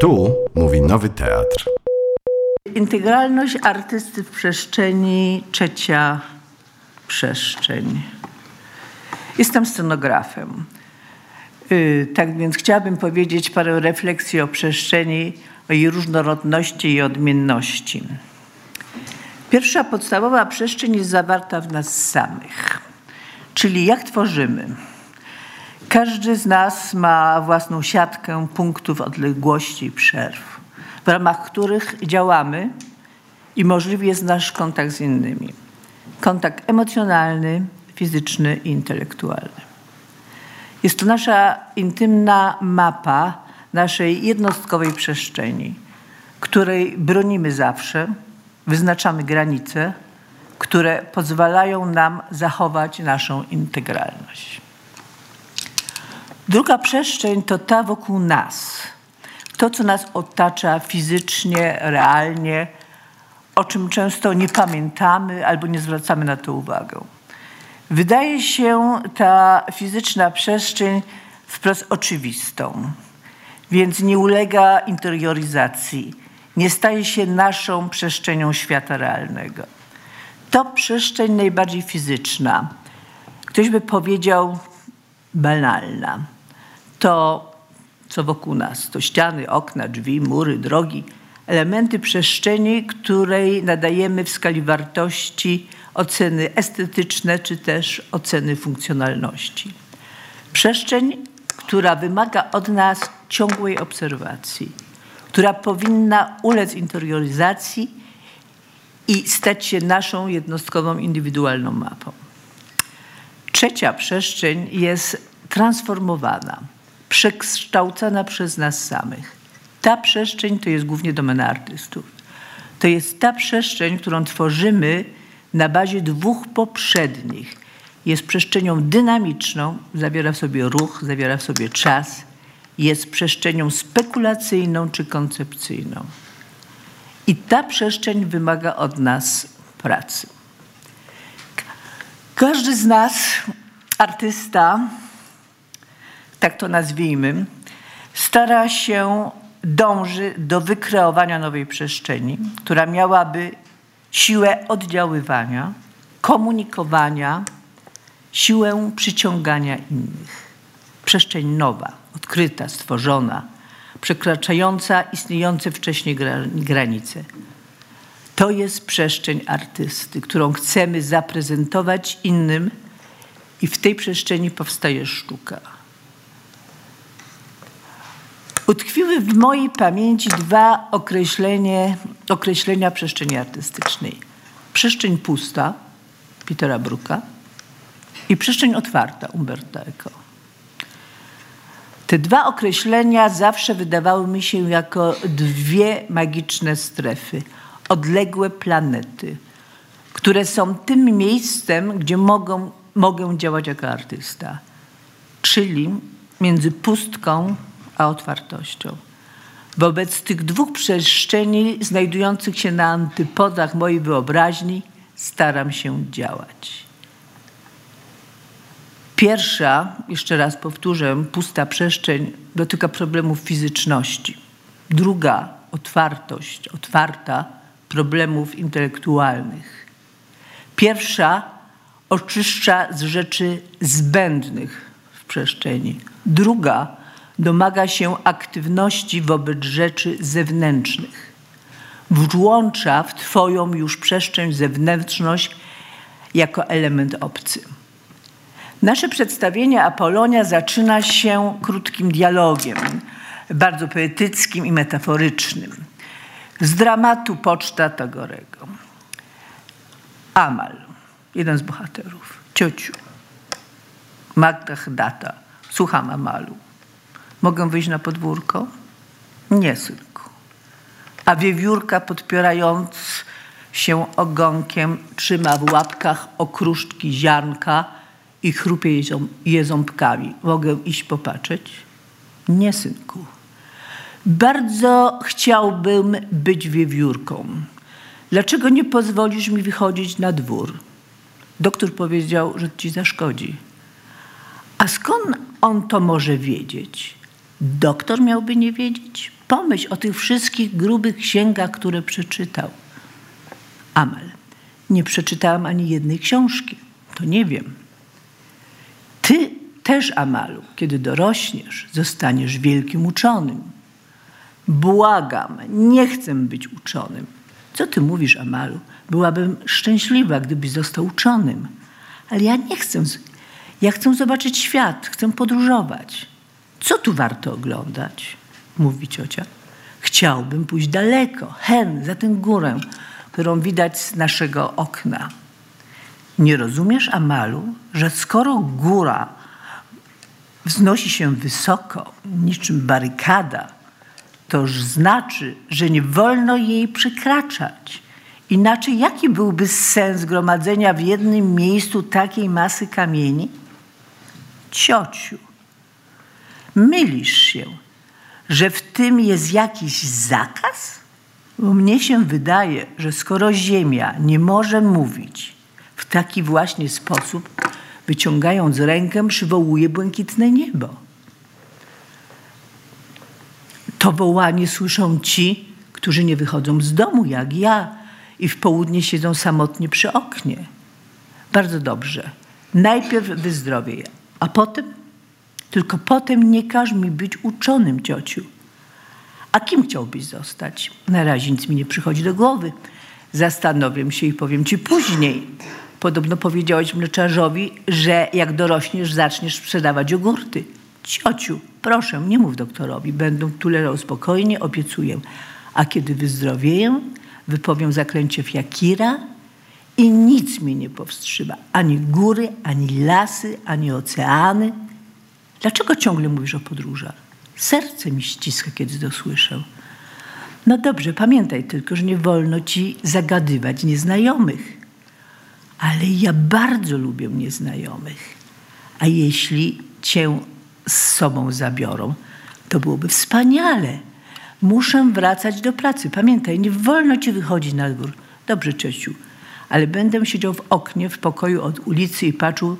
Tu mówi Nowy Teatr. Integralność artysty w przestrzeni, trzecia przestrzeń. Jestem scenografem. Yy, tak więc chciałabym powiedzieć parę refleksji o przestrzeni, o jej różnorodności i odmienności. Pierwsza podstawowa przestrzeń jest zawarta w nas samych, czyli jak tworzymy. Każdy z nas ma własną siatkę punktów odległości i przerw, w ramach których działamy i możliwy jest nasz kontakt z innymi. Kontakt emocjonalny, fizyczny i intelektualny. Jest to nasza intymna mapa naszej jednostkowej przestrzeni, której bronimy zawsze, wyznaczamy granice, które pozwalają nam zachować naszą integralność. Druga przestrzeń to ta wokół nas. To, co nas otacza fizycznie, realnie, o czym często nie pamiętamy albo nie zwracamy na to uwagę. Wydaje się ta fizyczna przestrzeń wprost oczywistą, więc nie ulega interioryzacji, nie staje się naszą przestrzenią świata realnego. To przestrzeń najbardziej fizyczna. Ktoś by powiedział banalna to, co wokół nas, to ściany, okna, drzwi, mury, drogi, elementy przestrzeni, której nadajemy w skali wartości oceny estetyczne czy też oceny funkcjonalności. Przestrzeń, która wymaga od nas ciągłej obserwacji, która powinna ulec interioryzacji i stać się naszą jednostkową, indywidualną mapą. Trzecia przestrzeń jest transformowana przekształcana przez nas samych. Ta przestrzeń to jest głównie domena artystów. To jest ta przestrzeń, którą tworzymy na bazie dwóch poprzednich. Jest przestrzenią dynamiczną, zawiera w sobie ruch, zawiera w sobie czas, jest przestrzenią spekulacyjną czy koncepcyjną. I ta przestrzeń wymaga od nas pracy. Każdy z nas, artysta, tak to nazwijmy, stara się, dąży do wykreowania nowej przestrzeni, która miałaby siłę oddziaływania, komunikowania, siłę przyciągania innych. Przestrzeń nowa, odkryta, stworzona, przekraczająca istniejące wcześniej granice. To jest przestrzeń artysty, którą chcemy zaprezentować innym, i w tej przestrzeni powstaje sztuka. Utkwiły w mojej pamięci dwa określenia przestrzeni artystycznej. Przestrzeń pusta Petera Bruka i przestrzeń otwarta Umberta Eco. Te dwa określenia zawsze wydawały mi się jako dwie magiczne strefy, odległe planety, które są tym miejscem, gdzie mogą, mogę działać jako artysta, czyli między pustką a otwartością. Wobec tych dwóch przestrzeni znajdujących się na antypodach mojej wyobraźni staram się działać. Pierwsza, jeszcze raz powtórzę, pusta przestrzeń dotyka problemów fizyczności. Druga, otwartość, otwarta, problemów intelektualnych. Pierwsza oczyszcza z rzeczy zbędnych w przestrzeni. Druga domaga się aktywności wobec rzeczy zewnętrznych. Włącza w Twoją już przestrzeń zewnętrzność jako element obcy. Nasze przedstawienie Apolonia zaczyna się krótkim dialogiem, bardzo poetyckim i metaforycznym, z dramatu Poczta Tagorego. Amal, jeden z bohaterów, ciociu, Magda Data, słucham Amalu. Mogę wyjść na podwórko? Nie, synku. A wiewiórka podpierając się ogonkiem trzyma w łapkach okruszki ziarnka i chrupie je ząbkami. Mogę iść popatrzeć? Nie, synku. Bardzo chciałbym być wiewiórką. Dlaczego nie pozwolisz mi wychodzić na dwór? Doktor powiedział, że ci zaszkodzi. A skąd on to może wiedzieć? Doktor miałby nie wiedzieć? Pomyśl o tych wszystkich grubych księgach, które przeczytał. Amal, nie przeczytałam ani jednej książki. To nie wiem. Ty też, Amalu, kiedy dorośniesz, zostaniesz wielkim uczonym. Błagam, nie chcę być uczonym. Co ty mówisz, Amalu? Byłabym szczęśliwa, gdybyś został uczonym. Ale ja nie chcę. Ja chcę zobaczyć świat, chcę podróżować. Co tu warto oglądać? Mówi ciocia. Chciałbym pójść daleko, hen, za tę górę, którą widać z naszego okna. Nie rozumiesz, Amalu, że skoro góra wznosi się wysoko, niczym barykada, toż znaczy, że nie wolno jej przekraczać. Inaczej jaki byłby sens gromadzenia w jednym miejscu takiej masy kamieni? Ciociu, mylisz się, że w tym jest jakiś zakaz? Bo mnie się wydaje, że skoro Ziemia nie może mówić w taki właśnie sposób, wyciągając rękę, przywołuje błękitne niebo. To wołanie słyszą ci, którzy nie wychodzą z domu, jak ja, i w południe siedzą samotnie przy oknie. Bardzo dobrze. Najpierw wyzdrowieję, a potem? Tylko potem nie każ mi być uczonym, ciociu. A kim chciałbyś zostać? Na razie nic mi nie przychodzi do głowy. Zastanowię się i powiem ci później. Podobno powiedziałeś mleczarzowi, że jak dorośniesz, zaczniesz sprzedawać jogurty. Ciociu, proszę, nie mów doktorowi. Będę tu leżał spokojnie, obiecuję. A kiedy wyzdrowieję, wypowiem zaklęcie Fiakira i nic mnie nie powstrzyma. Ani góry, ani lasy, ani oceany. Dlaczego ciągle mówisz o podróżach? Serce mi ściska, kiedy to słyszę. No dobrze, pamiętaj tylko, że nie wolno ci zagadywać nieznajomych. Ale ja bardzo lubię nieznajomych. A jeśli cię z sobą zabiorą, to byłoby wspaniale. Muszę wracać do pracy. Pamiętaj, nie wolno ci wychodzić na dwór. Dobrze, ciociu, ale będę siedział w oknie w pokoju od ulicy i patrzył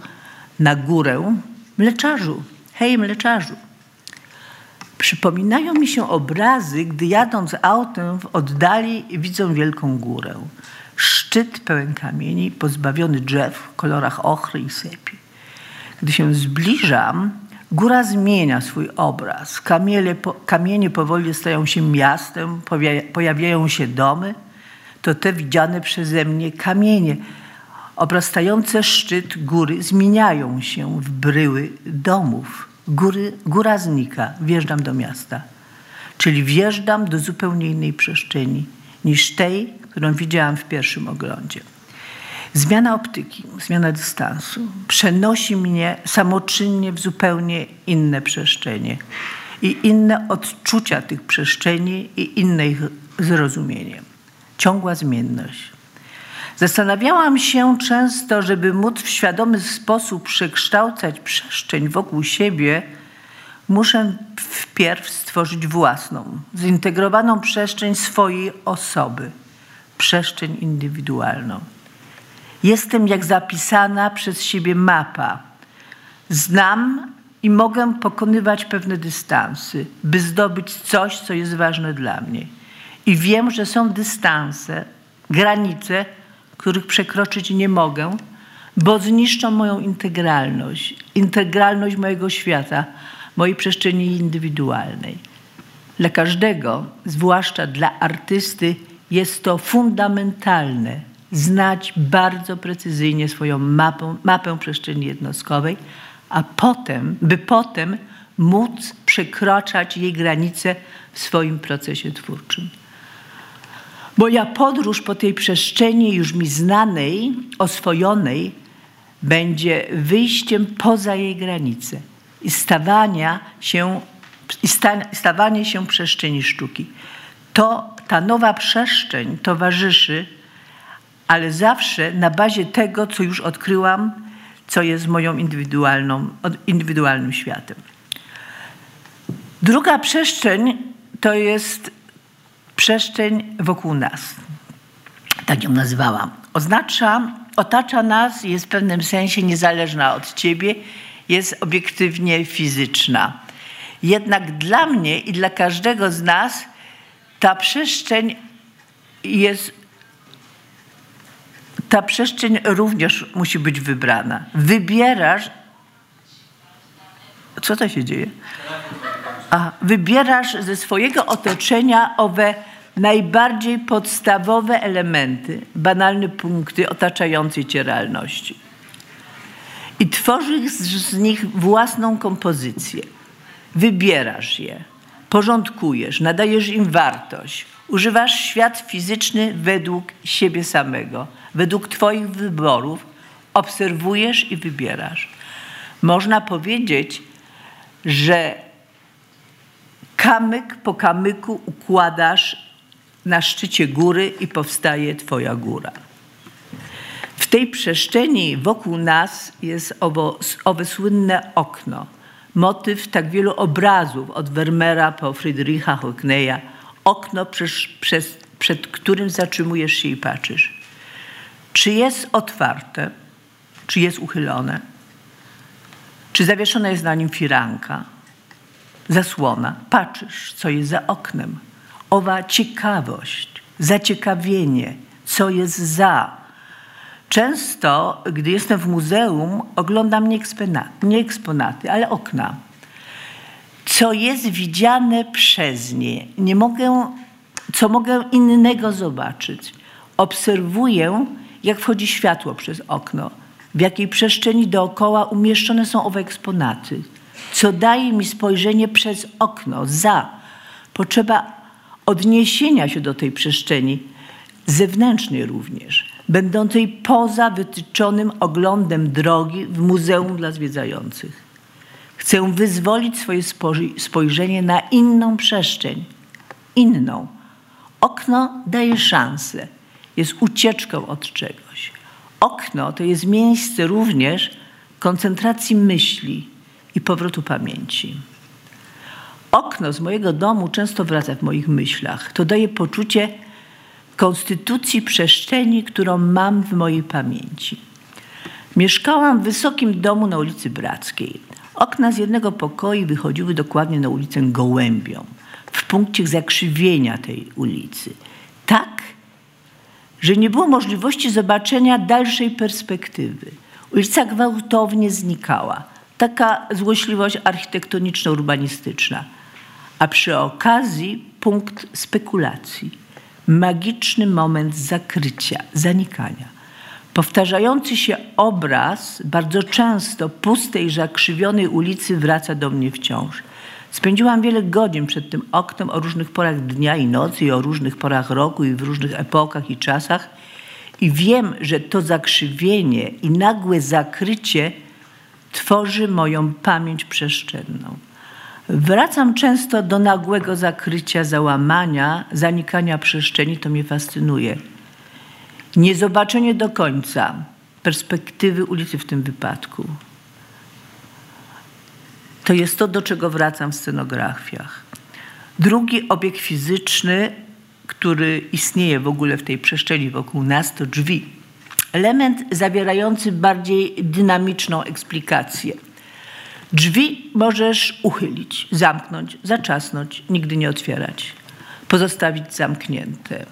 na górę mleczarzu. Hej, mleczarzu. Przypominają mi się obrazy, gdy jadąc autem w oddali widzę wielką górę. Szczyt pełen kamieni, pozbawiony drzew w kolorach ochry i sepi. Gdy się zbliżam, góra zmienia swój obraz. Kamienie, po, kamienie powoli stają się miastem, pojawiają się domy. To te widziane przeze mnie kamienie obrastające szczyt góry zmieniają się w bryły domów. Góry, góra znika, wjeżdżam do miasta. Czyli wjeżdżam do zupełnie innej przestrzeni niż tej, którą widziałam w pierwszym oglądzie. Zmiana optyki, zmiana dystansu przenosi mnie samoczynnie w zupełnie inne przestrzenie i inne odczucia tych przestrzeni i inne ich zrozumienie. Ciągła zmienność. Zastanawiałam się często, żeby móc w świadomy sposób przekształcać przestrzeń wokół siebie, muszę wpierw stworzyć własną, zintegrowaną przestrzeń swojej osoby, przestrzeń indywidualną. Jestem jak zapisana przez siebie mapa. Znam i mogę pokonywać pewne dystansy, by zdobyć coś, co jest ważne dla mnie. I wiem, że są dystanse, granice, których przekroczyć nie mogę, bo zniszczą moją integralność, integralność mojego świata, mojej przestrzeni indywidualnej. Dla każdego, zwłaszcza dla artysty, jest to fundamentalne znać bardzo precyzyjnie swoją mapę, mapę przestrzeni jednostkowej, a potem, by potem móc przekraczać jej granice w swoim procesie twórczym. Moja podróż po tej przestrzeni już mi znanej, oswojonej, będzie wyjściem poza jej granice i stawania się, i sta, stawanie się przestrzeni sztuki. To ta nowa przestrzeń towarzyszy, ale zawsze na bazie tego, co już odkryłam, co jest moją indywidualną, indywidualnym światem. Druga przestrzeń to jest przestrzeń wokół nas. Tak ją nazwałam. Oznacza, otacza nas, jest w pewnym sensie niezależna od ciebie, jest obiektywnie fizyczna. Jednak dla mnie i dla każdego z nas ta przestrzeń jest. Ta przestrzeń również musi być wybrana. Wybierasz. Co to się dzieje? Wybierasz ze swojego otoczenia owe najbardziej podstawowe elementy, banalne punkty otaczającej cię realności. I tworzysz z nich własną kompozycję. Wybierasz je, porządkujesz, nadajesz im wartość. Używasz świat fizyczny według siebie samego, według Twoich wyborów, obserwujesz i wybierasz. Można powiedzieć, że kamyk po kamyku układasz na szczycie góry i powstaje Twoja góra. W tej przestrzeni wokół nas jest owo, owe słynne okno. Motyw tak wielu obrazów od Vermeera po Friedricha Hockneya. Okno, przez, przez, przed którym zatrzymujesz się i patrzysz. Czy jest otwarte? Czy jest uchylone? Czy zawieszona jest na nim firanka? Zasłona. Patrzysz, co jest za oknem. Owa ciekawość, zaciekawienie, co jest za. Często, gdy jestem w muzeum, oglądam nie eksponaty, nie eksponaty, ale okna. Co jest widziane przez nie. Nie mogę, co mogę innego zobaczyć. Obserwuję, jak wchodzi światło przez okno, w jakiej przestrzeni dookoła umieszczone są owe eksponaty, co daje mi spojrzenie przez okno, za. Potrzeba odniesienia się do tej przestrzeni, zewnętrznej również, będącej poza wytyczonym oglądem drogi w muzeum dla zwiedzających. Chcę wyzwolić swoje spojrzenie na inną przestrzeń, inną. Okno daje szansę, jest ucieczką od czegoś. Okno to jest miejsce również koncentracji myśli i powrotu pamięci. Okno z mojego domu często wraca w moich myślach. To daje poczucie konstytucji przestrzeni, którą mam w mojej pamięci. Mieszkałam w wysokim domu na ulicy Brackiej. Okna z jednego pokoju wychodziły dokładnie na ulicę Gołębią, w punkcie zakrzywienia tej ulicy. Tak, że nie było możliwości zobaczenia dalszej perspektywy. Ulica gwałtownie znikała. Taka złośliwość architektoniczno-urbanistyczna. A przy okazji punkt spekulacji. Magiczny moment zakrycia, zanikania. Powtarzający się obraz bardzo często pustej, zakrzywionej ulicy wraca do mnie wciąż. Spędziłam wiele godzin przed tym oknem o różnych porach dnia i nocy, i o różnych porach roku, i w różnych epokach i czasach. I wiem, że to zakrzywienie i nagłe zakrycie tworzy moją pamięć przestrzenną. Wracam często do nagłego zakrycia, załamania, zanikania przestrzeni, to mnie fascynuje. Niezobaczenie do końca perspektywy ulicy w tym wypadku. To jest to, do czego wracam w scenografiach. Drugi obiekt fizyczny, który istnieje w ogóle w tej przestrzeni wokół nas, to drzwi. Element zawierający bardziej dynamiczną eksplikację. Drzwi możesz uchylić, zamknąć, zaczasnąć, nigdy nie otwierać, pozostawić zamknięte.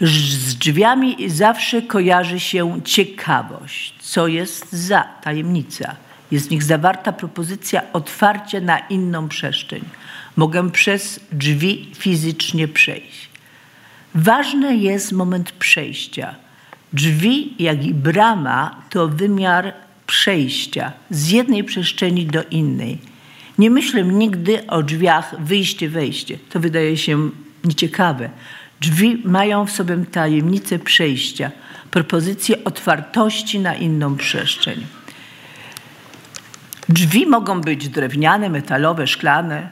Z drzwiami zawsze kojarzy się ciekawość, co jest za tajemnica. Jest w nich zawarta propozycja otwarcia na inną przestrzeń. Mogę przez drzwi fizycznie przejść. Ważny jest moment przejścia. Drzwi, jak i brama, to wymiar przejścia z jednej przestrzeni do innej. Nie myślę nigdy o drzwiach wyjście-wejście. To wydaje się nieciekawe. Drzwi mają w sobie tajemnicę przejścia, propozycję otwartości na inną przestrzeń. Drzwi mogą być drewniane, metalowe, szklane,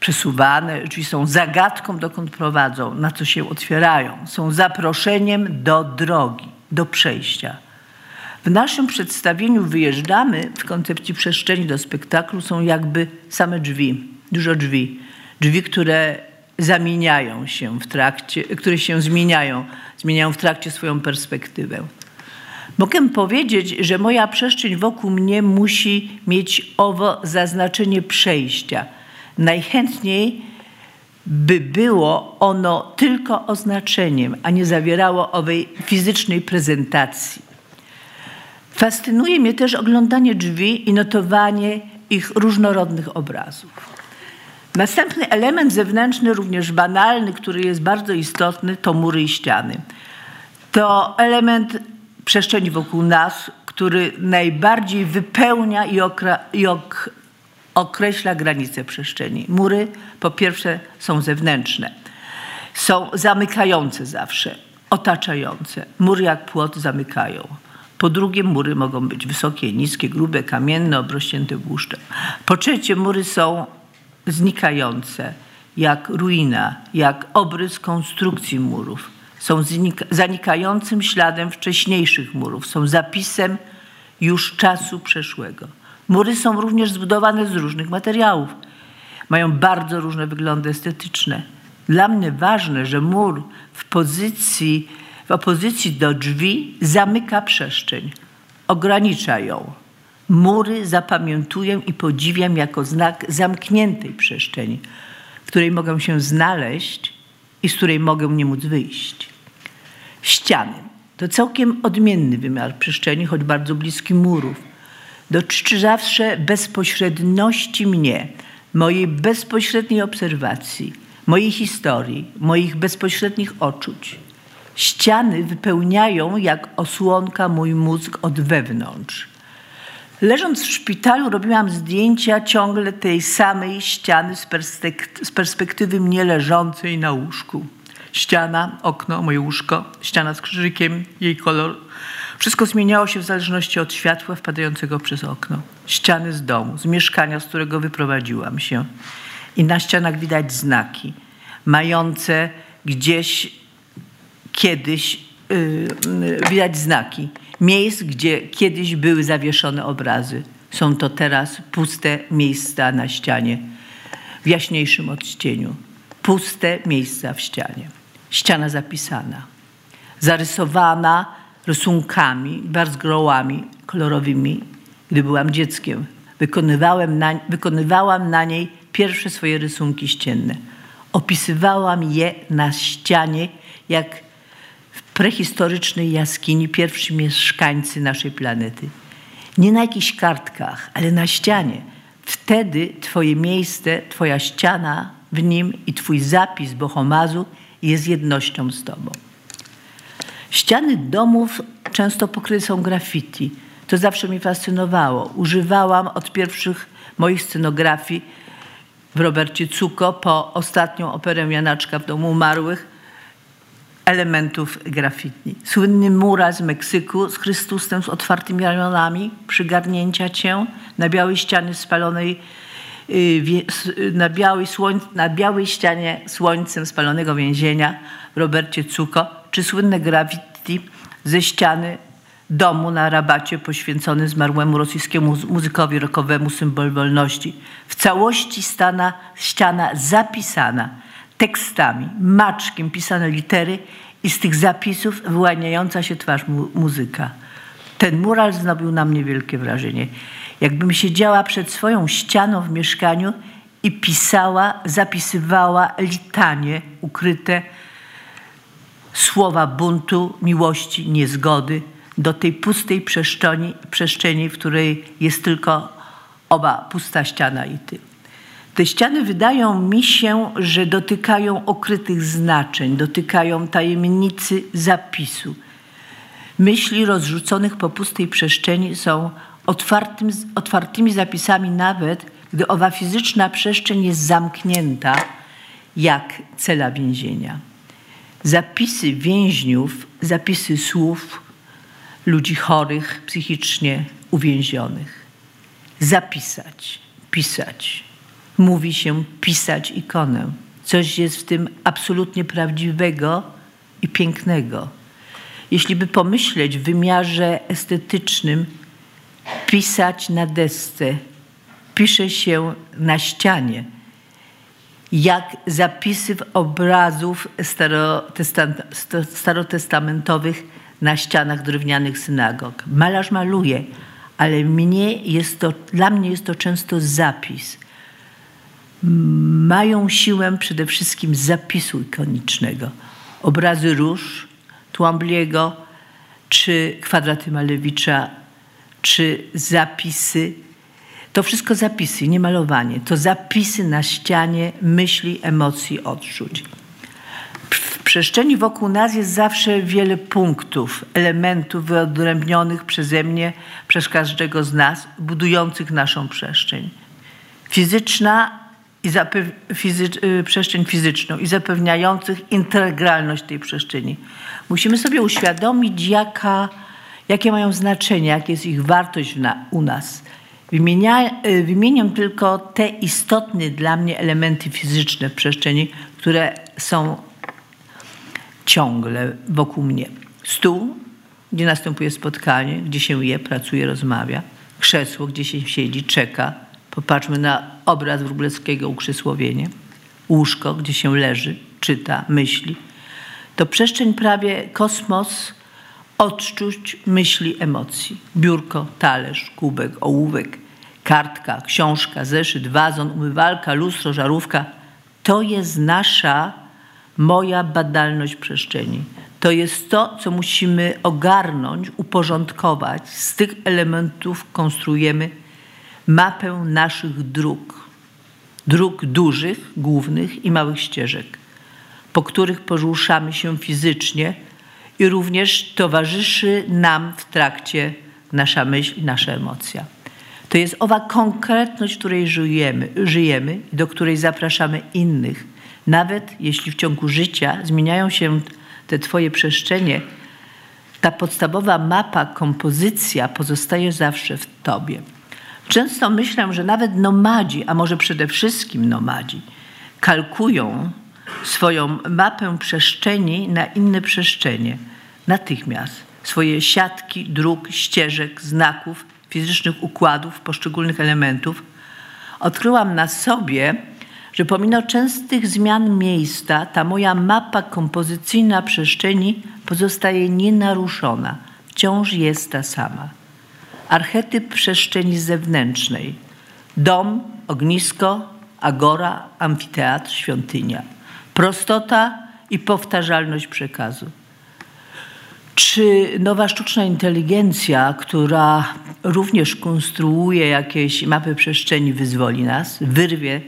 przesuwane. Drzwi są zagadką, dokąd prowadzą, na co się otwierają. Są zaproszeniem do drogi, do przejścia. W naszym przedstawieniu wyjeżdżamy w koncepcji przestrzeni do spektaklu są jakby same drzwi, dużo drzwi. Drzwi, które zamieniają się w trakcie, które się zmieniają, zmieniają w trakcie swoją perspektywę. Mogę powiedzieć, że moja przestrzeń wokół mnie musi mieć owo zaznaczenie przejścia. Najchętniej by było ono tylko oznaczeniem, a nie zawierało owej fizycznej prezentacji. Fascynuje mnie też oglądanie drzwi i notowanie ich różnorodnych obrazów. Następny element zewnętrzny, również banalny, który jest bardzo istotny, to mury i ściany. To element przestrzeni wokół nas, który najbardziej wypełnia i, okra- i ok- określa granice przestrzeni. Mury, po pierwsze, są zewnętrzne, są zamykające zawsze, otaczające. Mury jak płot zamykają. Po drugie, mury mogą być wysokie, niskie, grube, kamienne, obrośnięte błuszczem. Po trzecie, mury są znikające, jak ruina, jak obrys konstrukcji murów. Są zanikającym śladem wcześniejszych murów, są zapisem już czasu przeszłego. Mury są również zbudowane z różnych materiałów. Mają bardzo różne wyglądy estetyczne. Dla mnie ważne, że mur w pozycji, w opozycji do drzwi zamyka przestrzeń, ogranicza ją. Mury zapamiętuję i podziwiam jako znak zamkniętej przestrzeni, w której mogę się znaleźć i z której mogę nie móc wyjść. Ściany to całkiem odmienny wymiar przestrzeni, choć bardzo bliski murów. Dotyczy zawsze bezpośredności mnie, mojej bezpośredniej obserwacji, mojej historii, moich bezpośrednich odczuć. Ściany wypełniają jak osłonka mój mózg od wewnątrz. Leżąc w szpitalu, robiłam zdjęcia ciągle tej samej ściany z, perspek- z perspektywy mnie leżącej na łóżku. Ściana, okno, moje łóżko, ściana z krzyżykiem, jej kolor. Wszystko zmieniało się w zależności od światła wpadającego przez okno. Ściany z domu, z mieszkania, z którego wyprowadziłam się. I na ścianach widać znaki, mające gdzieś kiedyś y, y, widać znaki miejsc, gdzie kiedyś były zawieszone obrazy. Są to teraz puste miejsca na ścianie w jaśniejszym odcieniu. Puste miejsca w ścianie. Ściana zapisana, zarysowana rysunkami, barzgrołami kolorowymi, gdy byłam dzieckiem. Wykonywałem na, wykonywałam na niej pierwsze swoje rysunki ścienne. Opisywałam je na ścianie, jak w prehistorycznej jaskini pierwsi mieszkańcy naszej planety. Nie na jakichś kartkach, ale na ścianie. Wtedy Twoje miejsce, Twoja ściana w nim i Twój zapis Bohomazu jest jednością z Tobą. Ściany domów często pokryte są graffiti. To zawsze mnie fascynowało. Używałam od pierwszych moich scenografii w Robercie Cuko po ostatnią operę Janaczka w Domu Umarłych elementów graffiti. Słynny mural z Meksyku z Chrystusem z otwartymi ramionami, przygarnięcia cię na białej ścianie spalonej y, na białej, na białej ścianie słońcem spalonego więzienia w Robercie Cuko, czy słynne graffiti ze ściany domu na rabacie poświęcony zmarłemu rosyjskiemu muzy- muzykowi rockowemu symbol wolności. W całości stana, ściana zapisana tekstami, maczkiem pisane litery i z tych zapisów wyłaniająca się twarz mu- muzyka. Ten mural zrobił na mnie wielkie wrażenie. Jakbym siedziała przed swoją ścianą w mieszkaniu i pisała, zapisywała litanie ukryte słowa buntu, miłości, niezgody do tej pustej przestrzeni, przestrzeni, w której jest tylko oba pusta ściana i ty. Te ściany wydają mi się, że dotykają okrytych znaczeń, dotykają tajemnicy zapisu. Myśli rozrzuconych po pustej przestrzeni są otwartym, otwartymi zapisami, nawet gdy owa fizyczna przestrzeń jest zamknięta jak cela więzienia. Zapisy więźniów, zapisy słów ludzi chorych, psychicznie uwięzionych. Zapisać, pisać. Mówi się pisać ikonę. Coś jest w tym absolutnie prawdziwego i pięknego. Jeśli by pomyśleć w wymiarze estetycznym, pisać na desce, pisze się na ścianie, jak zapisy w obrazów starotestamentowych na ścianach drewnianych synagog. Malarz maluje, ale mnie jest to, dla mnie jest to często zapis. mają siłę przede wszystkim zapisu ikonicznego. Obrazy róż Tłombliego, czy kwadraty Malewicza, czy zapisy. To wszystko zapisy, nie malowanie. To zapisy na ścianie myśli, emocji, odczuć. W przestrzeni wokół nas jest zawsze wiele punktów, elementów wyodrębnionych przeze mnie, przez każdego z nas, budujących naszą przestrzeń. Fizyczna i fizycz- y, przestrzeń fizyczną i zapewniających integralność tej przestrzeni. Musimy sobie uświadomić, jaka, jakie mają znaczenie, jaka jest ich wartość na, u nas. Wymienia, y, wymieniam tylko te istotne dla mnie elementy fizyczne w przestrzeni, które są ciągle wokół mnie. Stół, gdzie następuje spotkanie, gdzie się je, pracuje, rozmawia. Krzesło, gdzie się siedzi, czeka. Popatrzmy na obraz Wróblewskiego Ukrzysłowienie. Łóżko, gdzie się leży, czyta, myśli. To przestrzeń prawie kosmos odczuć, myśli, emocji. Biurko, talerz, kubek, ołówek, kartka, książka, zeszyt, wazon, umywalka, lustro, żarówka. To jest nasza moja badalność przestrzeni. To jest to, co musimy ogarnąć, uporządkować. Z tych elementów konstruujemy mapę naszych dróg. Dróg dużych, głównych i małych ścieżek, po których poruszamy się fizycznie i również towarzyszy nam w trakcie nasza myśl i nasza emocja. To jest owa konkretność, w której żyjemy, żyjemy do której zapraszamy innych nawet jeśli w ciągu życia zmieniają się te Twoje przestrzenie, ta podstawowa mapa, kompozycja pozostaje zawsze w Tobie. Często myślę, że nawet nomadzi, a może przede wszystkim nomadzi, kalkują swoją mapę przestrzeni na inne przestrzenie natychmiast. Swoje siatki, dróg, ścieżek, znaków, fizycznych układów, poszczególnych elementów. Odkryłam na sobie, że pomimo częstych zmian miejsca, ta moja mapa kompozycyjna przestrzeni pozostaje nienaruszona. Wciąż jest ta sama. Archetyp przestrzeni zewnętrznej. Dom, ognisko, agora, amfiteatr, świątynia. Prostota i powtarzalność przekazu. Czy nowa sztuczna inteligencja, która również konstruuje jakieś mapy przestrzeni, wyzwoli nas, wyrwie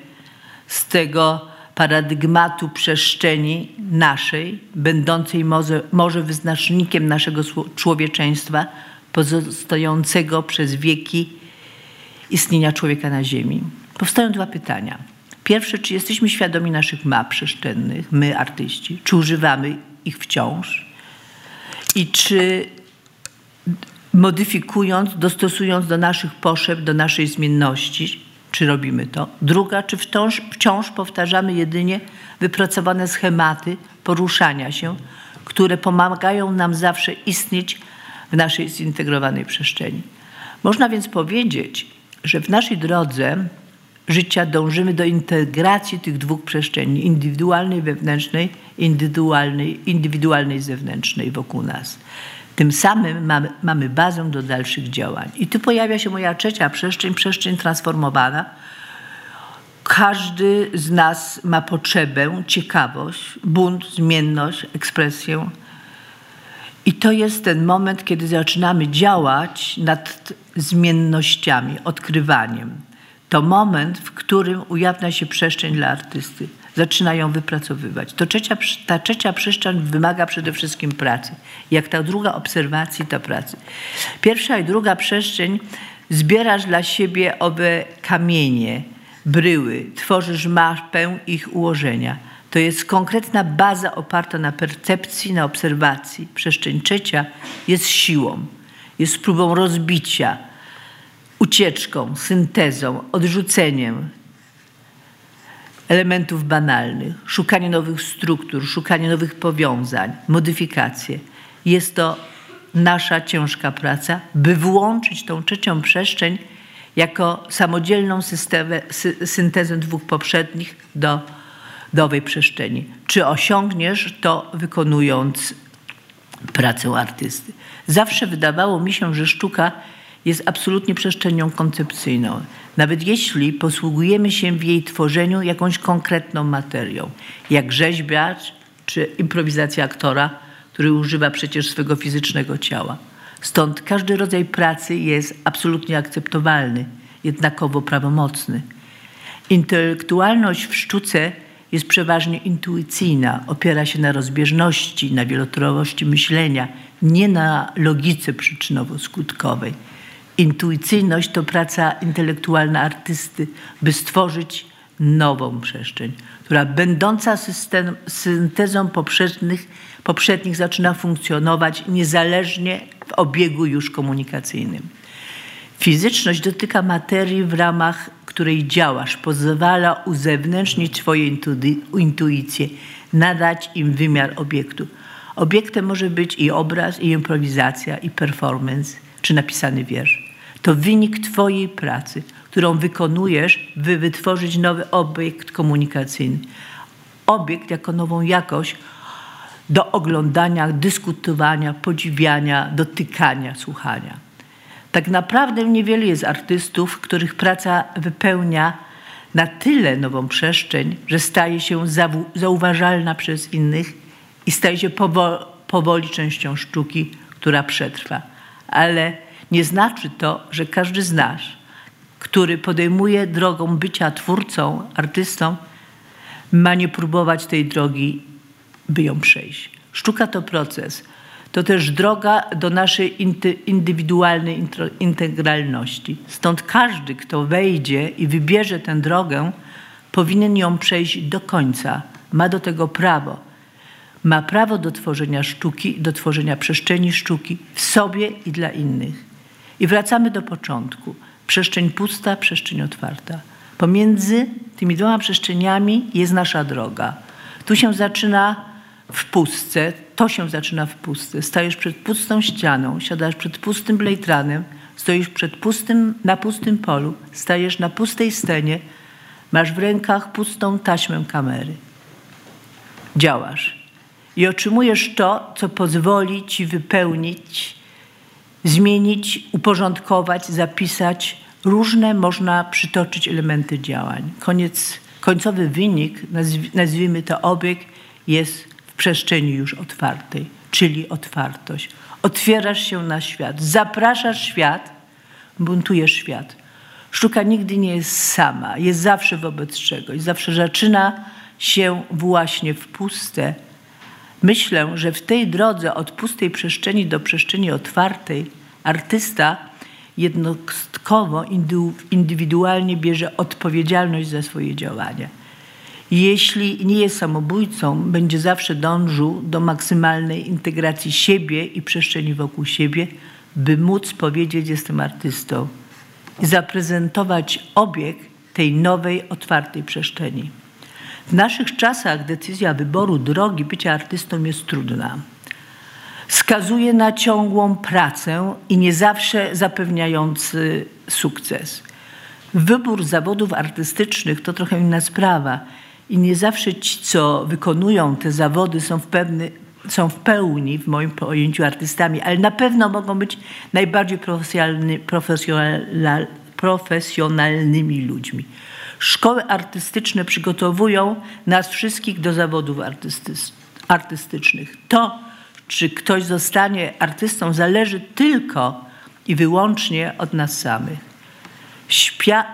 z tego paradygmatu przestrzeni naszej, będącej może, może wyznacznikiem naszego człowieczeństwa, pozostającego przez wieki istnienia człowieka na Ziemi. Powstają dwa pytania. Pierwsze, czy jesteśmy świadomi naszych map przestrzennych, my artyści, czy używamy ich wciąż i czy modyfikując, dostosując do naszych potrzeb, do naszej zmienności, czy robimy to. Druga, czy wciąż, wciąż powtarzamy jedynie wypracowane schematy poruszania się, które pomagają nam zawsze istnieć w naszej zintegrowanej przestrzeni. Można więc powiedzieć, że w naszej drodze życia dążymy do integracji tych dwóch przestrzeni, indywidualnej wewnętrznej, indywidualnej, indywidualnej zewnętrznej wokół nas. Tym samym mamy, mamy bazę do dalszych działań. I tu pojawia się moja trzecia przestrzeń, przestrzeń transformowana. Każdy z nas ma potrzebę, ciekawość, bunt, zmienność, ekspresję. I to jest ten moment, kiedy zaczynamy działać nad zmiennościami, odkrywaniem. To moment, w którym ujawnia się przestrzeń dla artysty zaczyna ją wypracowywać. To trzecia, ta trzecia przestrzeń wymaga przede wszystkim pracy. Jak ta druga obserwacji, to pracy. Pierwsza i druga przestrzeń zbierasz dla siebie owe kamienie, bryły, tworzysz mapę ich ułożenia. To jest konkretna baza oparta na percepcji, na obserwacji. Przestrzeń trzecia jest siłą, jest próbą rozbicia, ucieczką, syntezą, odrzuceniem, elementów banalnych, szukanie nowych struktur, szukanie nowych powiązań, modyfikacje. Jest to nasza ciężka praca, by włączyć tą trzecią przestrzeń jako samodzielną systemę, sy, syntezę dwóch poprzednich do, do owej przestrzeni. Czy osiągniesz to wykonując pracę artysty? Zawsze wydawało mi się, że sztuka jest absolutnie przestrzenią koncepcyjną. Nawet jeśli posługujemy się w jej tworzeniu jakąś konkretną materią, jak rzeźbiarz czy improwizacja aktora, który używa przecież swego fizycznego ciała. Stąd każdy rodzaj pracy jest absolutnie akceptowalny, jednakowo prawomocny. Intelektualność w sztuce jest przeważnie intuicyjna, opiera się na rozbieżności, na wielotorowości myślenia, nie na logice przyczynowo-skutkowej. Intuicyjność to praca intelektualna artysty, by stworzyć nową przestrzeń, która będąca system, syntezą poprzednich, poprzednich zaczyna funkcjonować niezależnie w obiegu już komunikacyjnym. Fizyczność dotyka materii, w ramach której działasz, pozwala uzewnętrznić Twoje intu- intuicje, nadać im wymiar obiektu. Obiektem może być i obraz, i improwizacja, i performance, czy napisany wiersz. To wynik Twojej pracy, którą wykonujesz, by wytworzyć nowy obiekt komunikacyjny. Obiekt jako nową jakość do oglądania, dyskutowania, podziwiania, dotykania, słuchania. Tak naprawdę niewielu jest artystów, których praca wypełnia na tyle nową przestrzeń, że staje się zauważalna przez innych i staje się powo- powoli częścią sztuki, która przetrwa. Ale nie znaczy to, że każdy z nas, który podejmuje drogą bycia twórcą, artystą, ma nie próbować tej drogi, by ją przejść. Sztuka to proces. To też droga do naszej indywidualnej integralności. Stąd każdy, kto wejdzie i wybierze tę drogę, powinien ją przejść do końca. Ma do tego prawo. Ma prawo do tworzenia sztuki, do tworzenia przestrzeni sztuki w sobie i dla innych. I wracamy do początku. Przestrzeń pusta, przestrzeń otwarta. Pomiędzy tymi dwoma przestrzeniami jest nasza droga. Tu się zaczyna w pustce, to się zaczyna w pustce. Stajesz przed pustą ścianą, siadasz przed pustym blejtranem, stoisz przed pustym, na pustym polu, stajesz na pustej scenie, masz w rękach pustą taśmę kamery. Działasz i otrzymujesz to, co pozwoli ci wypełnić, zmienić, uporządkować, zapisać. Różne można przytoczyć elementy działań. Koniec, końcowy wynik, nazw- nazwijmy to obieg, jest w przestrzeni już otwartej, czyli otwartość. Otwierasz się na świat, zapraszasz świat, buntujesz świat. Sztuka nigdy nie jest sama, jest zawsze wobec czegoś, zawsze zaczyna się właśnie w puste. Myślę, że w tej drodze od pustej przestrzeni do przestrzeni otwartej artysta jednostkowo, indywidualnie bierze odpowiedzialność za swoje działania. Jeśli nie jest samobójcą, będzie zawsze dążył do maksymalnej integracji siebie i przestrzeni wokół siebie, by móc powiedzieć: Jestem artystą i zaprezentować obieg tej nowej, otwartej przestrzeni. W naszych czasach decyzja wyboru drogi bycia artystą jest trudna. Skazuje na ciągłą pracę i nie zawsze zapewniający sukces. Wybór zawodów artystycznych to trochę inna sprawa i nie zawsze ci, co wykonują te zawody, są w, pewny, są w pełni, w moim pojęciu, artystami, ale na pewno mogą być najbardziej profesjonalny, profesjonal, profesjonalnymi ludźmi. Szkoły artystyczne przygotowują nas wszystkich do zawodów artystycznych. To, czy ktoś zostanie artystą, zależy tylko i wyłącznie od nas samych.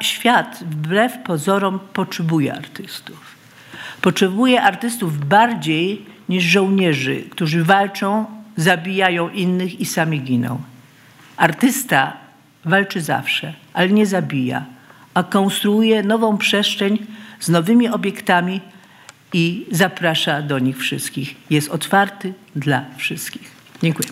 Świat wbrew pozorom potrzebuje artystów. Potrzebuje artystów bardziej niż żołnierzy, którzy walczą, zabijają innych i sami giną. Artysta walczy zawsze, ale nie zabija, a konstruuje nową przestrzeń z nowymi obiektami i zaprasza do nich wszystkich. Jest otwarty dla wszystkich. Dziękuję.